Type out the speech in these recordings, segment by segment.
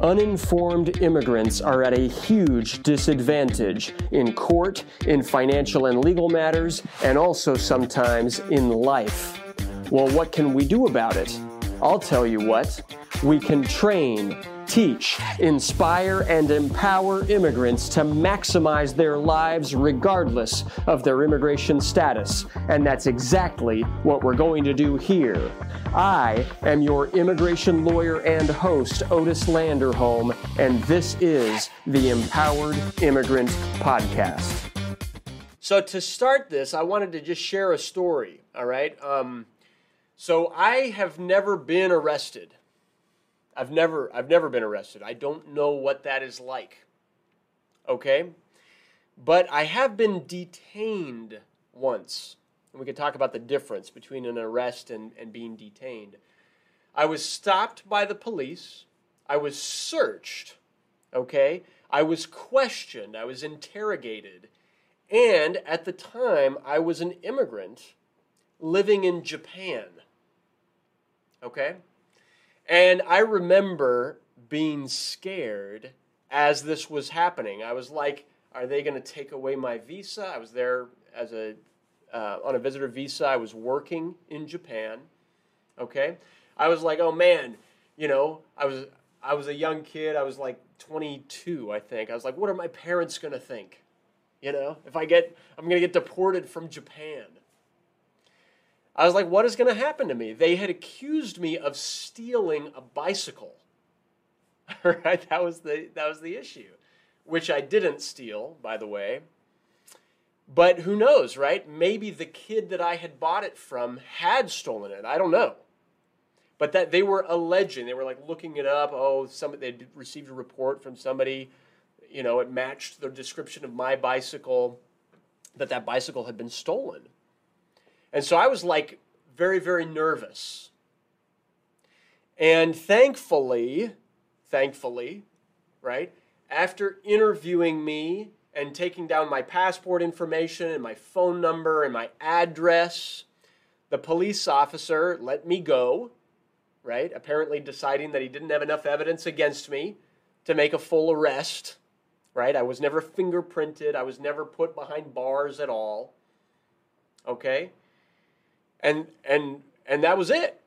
Uninformed immigrants are at a huge disadvantage in court, in financial and legal matters, and also sometimes in life. Well, what can we do about it? I'll tell you what. We can train, teach, inspire, and empower immigrants to maximize their lives regardless of their immigration status. And that's exactly what we're going to do here. I am your immigration lawyer and host, Otis Landerholm, and this is the Empowered Immigrant Podcast. So, to start this, I wanted to just share a story, all right? Um, so, I have never been arrested. I've never I've never been arrested. I don't know what that is like. Okay? But I have been detained once. And we can talk about the difference between an arrest and, and being detained. I was stopped by the police. I was searched. Okay? I was questioned. I was interrogated. And at the time, I was an immigrant living in Japan. Okay? And I remember being scared as this was happening. I was like, are they going to take away my visa? I was there as a uh, on a visitor visa. I was working in Japan. Okay, I was like, oh man, you know, I was I was a young kid. I was like 22, I think. I was like, what are my parents going to think? You know, if I get, I'm going to get deported from Japan. I was like, what is going to happen to me? They had accused me of stealing a bicycle. right? That was the that was the issue, which I didn't steal, by the way. But who knows, right? Maybe the kid that I had bought it from had stolen it. I don't know. But that they were alleging, they were like looking it up. Oh, somebody they'd received a report from somebody, you know, it matched the description of my bicycle, that that bicycle had been stolen. And so I was like very, very nervous. And thankfully, thankfully, right, after interviewing me and taking down my passport information and my phone number and my address, the police officer let me go, right? Apparently deciding that he didn't have enough evidence against me to make a full arrest, right? I was never fingerprinted, I was never put behind bars at all. Okay? And and and that was it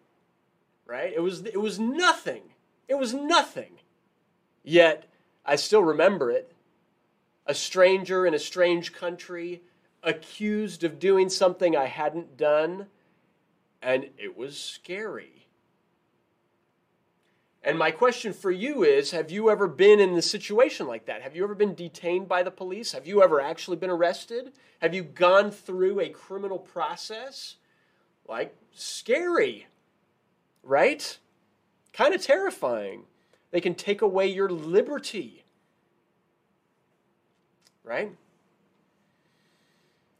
right it was it was nothing it was nothing yet i still remember it a stranger in a strange country accused of doing something i hadn't done and it was scary and my question for you is Have you ever been in a situation like that? Have you ever been detained by the police? Have you ever actually been arrested? Have you gone through a criminal process? Like scary, right? Kind of terrifying. They can take away your liberty, right?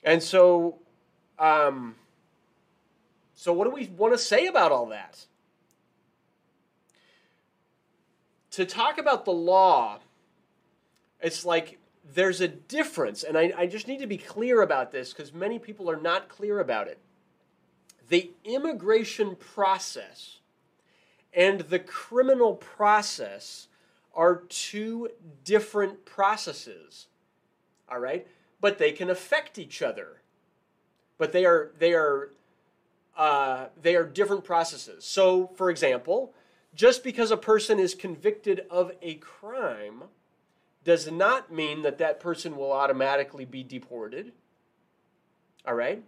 And so, um, so what do we want to say about all that? To talk about the law, it's like there's a difference, and I, I just need to be clear about this because many people are not clear about it the immigration process and the criminal process are two different processes. All right? But they can affect each other. But they are they are uh, they are different processes. So, for example, just because a person is convicted of a crime does not mean that that person will automatically be deported. All right?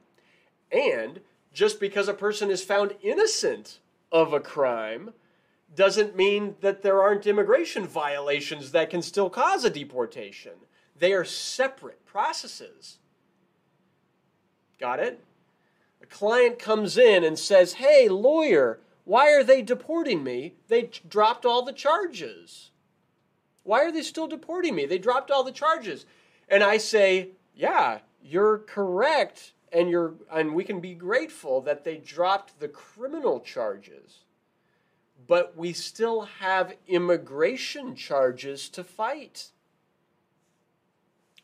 And just because a person is found innocent of a crime doesn't mean that there aren't immigration violations that can still cause a deportation. They are separate processes. Got it? A client comes in and says, Hey, lawyer, why are they deporting me? They dropped all the charges. Why are they still deporting me? They dropped all the charges. And I say, Yeah, you're correct and you're and we can be grateful that they dropped the criminal charges but we still have immigration charges to fight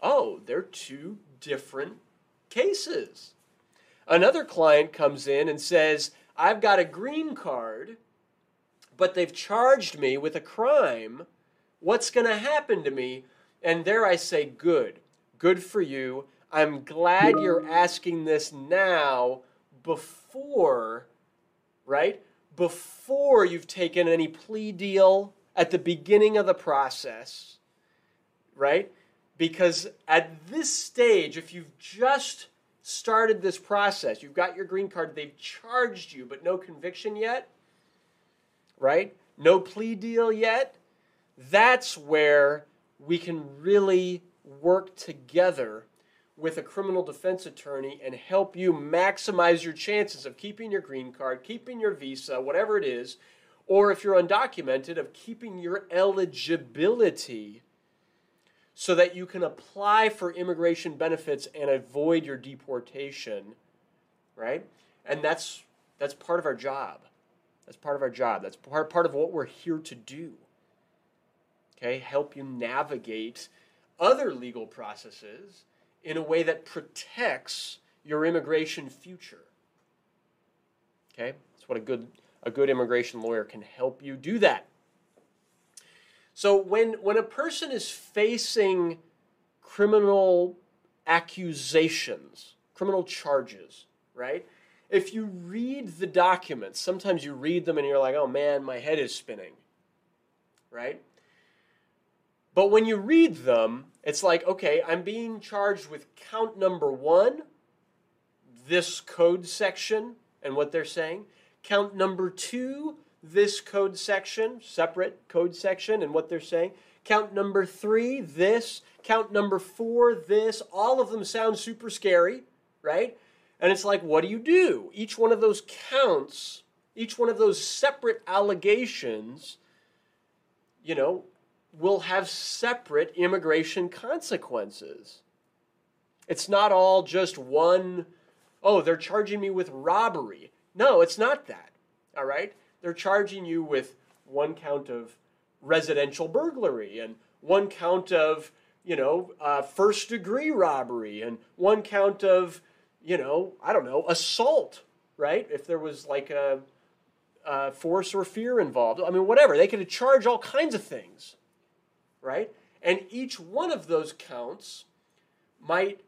oh they're two different cases another client comes in and says i've got a green card but they've charged me with a crime What's going to happen to me? And there I say, Good. Good for you. I'm glad you're asking this now before, right? Before you've taken any plea deal at the beginning of the process, right? Because at this stage, if you've just started this process, you've got your green card, they've charged you, but no conviction yet, right? No plea deal yet. That's where we can really work together with a criminal defense attorney and help you maximize your chances of keeping your green card, keeping your visa, whatever it is, or if you're undocumented, of keeping your eligibility so that you can apply for immigration benefits and avoid your deportation, right? And that's that's part of our job. That's part of our job. That's part, part of what we're here to do. Okay, help you navigate other legal processes in a way that protects your immigration future. Okay? That's what a good a good immigration lawyer can help you do that. So when, when a person is facing criminal accusations, criminal charges, right? If you read the documents, sometimes you read them and you're like, oh man, my head is spinning, right? But when you read them, it's like, okay, I'm being charged with count number one, this code section, and what they're saying. Count number two, this code section, separate code section, and what they're saying. Count number three, this. Count number four, this. All of them sound super scary, right? And it's like, what do you do? Each one of those counts, each one of those separate allegations, you know, will have separate immigration consequences. It's not all just one, oh, they're charging me with robbery. No, it's not that. All right? they're charging you with one count of residential burglary and one count of you know uh, first degree robbery and one count of you know i don't know assault right if there was like a, a force or fear involved i mean whatever they could charge all kinds of things right and each one of those counts might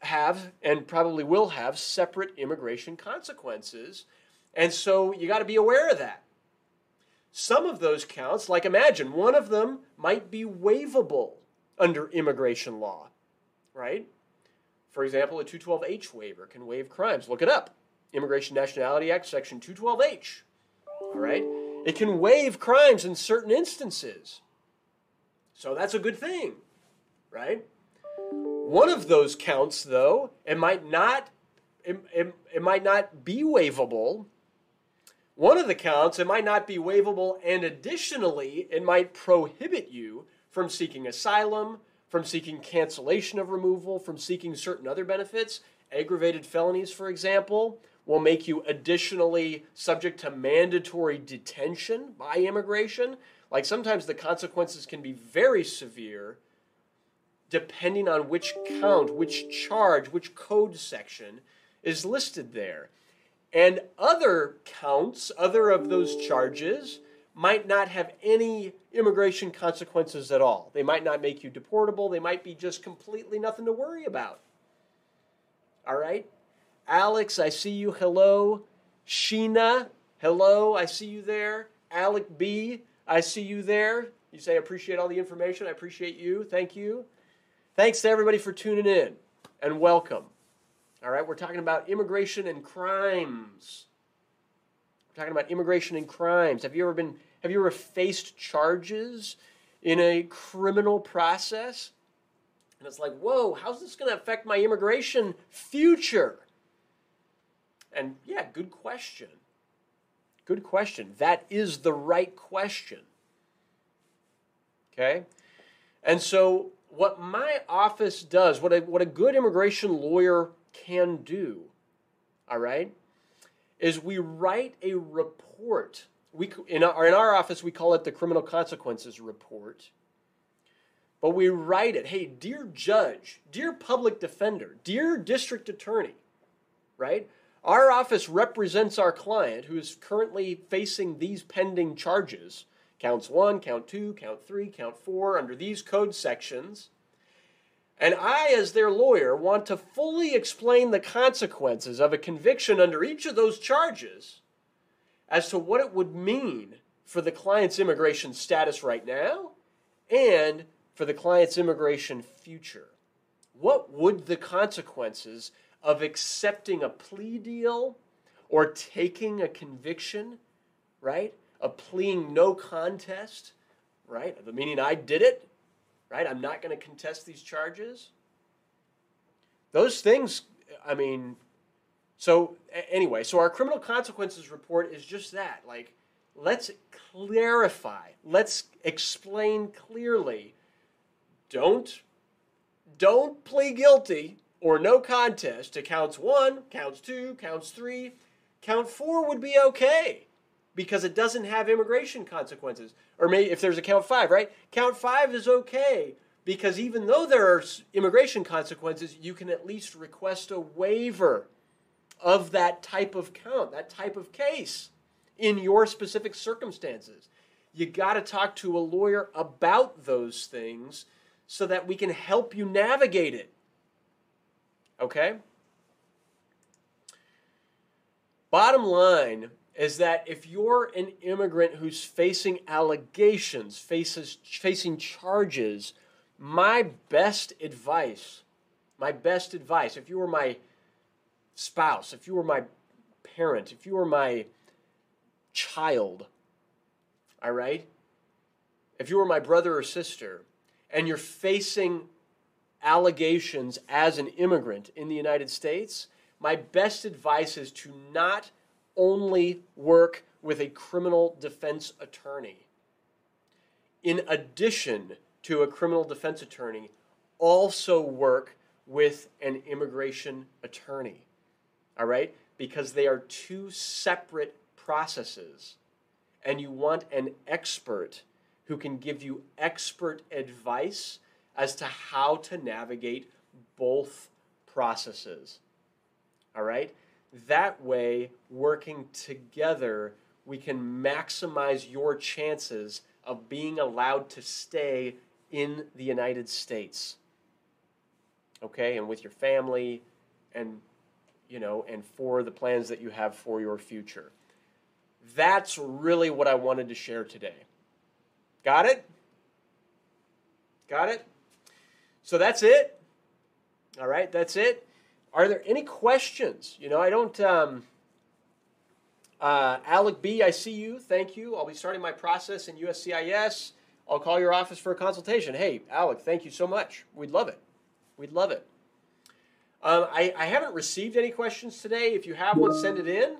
have and probably will have separate immigration consequences and so you got to be aware of that. Some of those counts, like imagine one of them might be waivable under immigration law, right? For example, a 212H waiver can waive crimes. Look it up. Immigration Nationality Act, Section 212H. All right? It can waive crimes in certain instances. So that's a good thing, right? One of those counts, though, it might not it, it, it might not be waivable one of the counts, it might not be waivable, and additionally, it might prohibit you from seeking asylum, from seeking cancellation of removal, from seeking certain other benefits. Aggravated felonies, for example, will make you additionally subject to mandatory detention by immigration. Like sometimes the consequences can be very severe depending on which count, which charge, which code section is listed there. And other counts, other of those charges, might not have any immigration consequences at all. They might not make you deportable. They might be just completely nothing to worry about. All right? Alex, I see you. Hello. Sheena, hello. I see you there. Alec B, I see you there. You say, I appreciate all the information. I appreciate you. Thank you. Thanks to everybody for tuning in and welcome. All right, we're talking about immigration and crimes. We're talking about immigration and crimes. Have you ever been have you ever faced charges in a criminal process? And it's like, whoa, how's this going to affect my immigration future? And yeah, good question. Good question. That is the right question. Okay? And so, what my office does, what a, what a good immigration lawyer can do, all right, is we write a report. We, in, our, in our office, we call it the criminal consequences report. But we write it, hey, dear judge, dear public defender, dear district attorney, right? Our office represents our client who is currently facing these pending charges. counts one, count two, count three, count four, under these code sections. And I, as their lawyer, want to fully explain the consequences of a conviction under each of those charges as to what it would mean for the client's immigration status right now and for the client's immigration future. What would the consequences of accepting a plea deal or taking a conviction, right? Of pleading no contest, right? The Meaning I did it, right? I'm not going to contest these charges. Those things, I mean, so anyway, so our criminal consequences report is just that. Like, let's clarify, let's explain clearly. Don't don't plead guilty or no contest to counts one, counts two, counts three. Count four would be okay because it doesn't have immigration consequences. Or maybe if there's a count five, right? Count five is okay because even though there are immigration consequences, you can at least request a waiver of that type of count, that type of case in your specific circumstances. You got to talk to a lawyer about those things so that we can help you navigate it. Okay? Bottom line is that if you're an immigrant who's facing allegations, faces, facing charges, my best advice, my best advice, if you were my spouse, if you were my parent, if you were my child, all right? If you were my brother or sister, and you're facing allegations as an immigrant in the United States, my best advice is to not only work with a criminal defense attorney. In addition to a criminal defense attorney, also work with an immigration attorney. All right? Because they are two separate processes. And you want an expert who can give you expert advice as to how to navigate both processes. All right? That way, working together, we can maximize your chances of being allowed to stay in the United States. Okay? And with your family and you know, and for the plans that you have for your future. That's really what I wanted to share today. Got it? Got it? So that's it. All right, that's it. Are there any questions? You know, I don't. Um, uh, Alec B, I see you. Thank you. I'll be starting my process in USCIS. I'll call your office for a consultation. Hey, Alec, thank you so much. We'd love it. We'd love it. Um, I, I, haven't received any questions today. If you have one, send it in.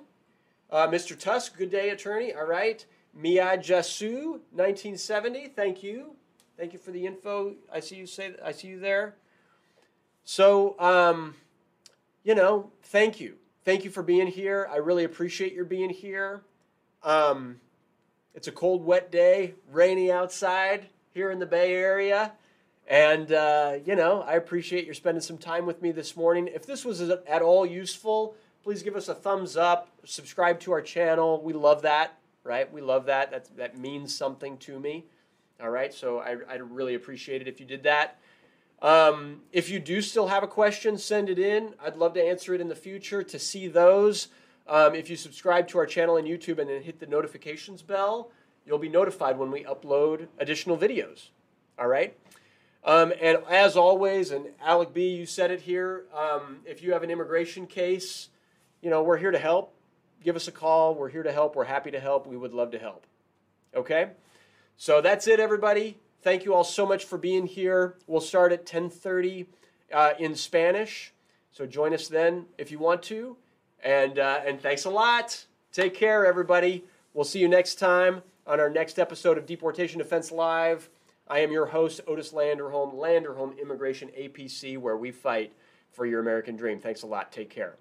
Uh, Mr. Tusk, good day, attorney. All right. Mia Jasu, 1970. Thank you. Thank you for the info. I see you say. I see you there. So, um, you know, thank you. Thank you for being here. I really appreciate your being here. Um, it's a cold, wet day, rainy outside here in the Bay Area. And, uh, you know, I appreciate your spending some time with me this morning. If this was at all useful, please give us a thumbs up, subscribe to our channel. We love that right? We love that. That that means something to me. All right, so I, I'd really appreciate it if you did that. Um, if you do still have a question, send it in. I'd love to answer it in the future. To see those, um, if you subscribe to our channel on YouTube and then hit the notifications bell, you'll be notified when we upload additional videos. All right? Um, and as always, and Alec B, you said it here, um, if you have an immigration case, you know, we're here to help give us a call. We're here to help. We're happy to help. We would love to help. Okay? So that's it, everybody. Thank you all so much for being here. We'll start at 10:30 uh, in Spanish. So join us then if you want to. And uh, and thanks a lot. Take care, everybody. We'll see you next time on our next episode of Deportation Defense Live. I am your host, Otis Landerholm, Landerholm Immigration APC, where we fight for your American dream. Thanks a lot. Take care.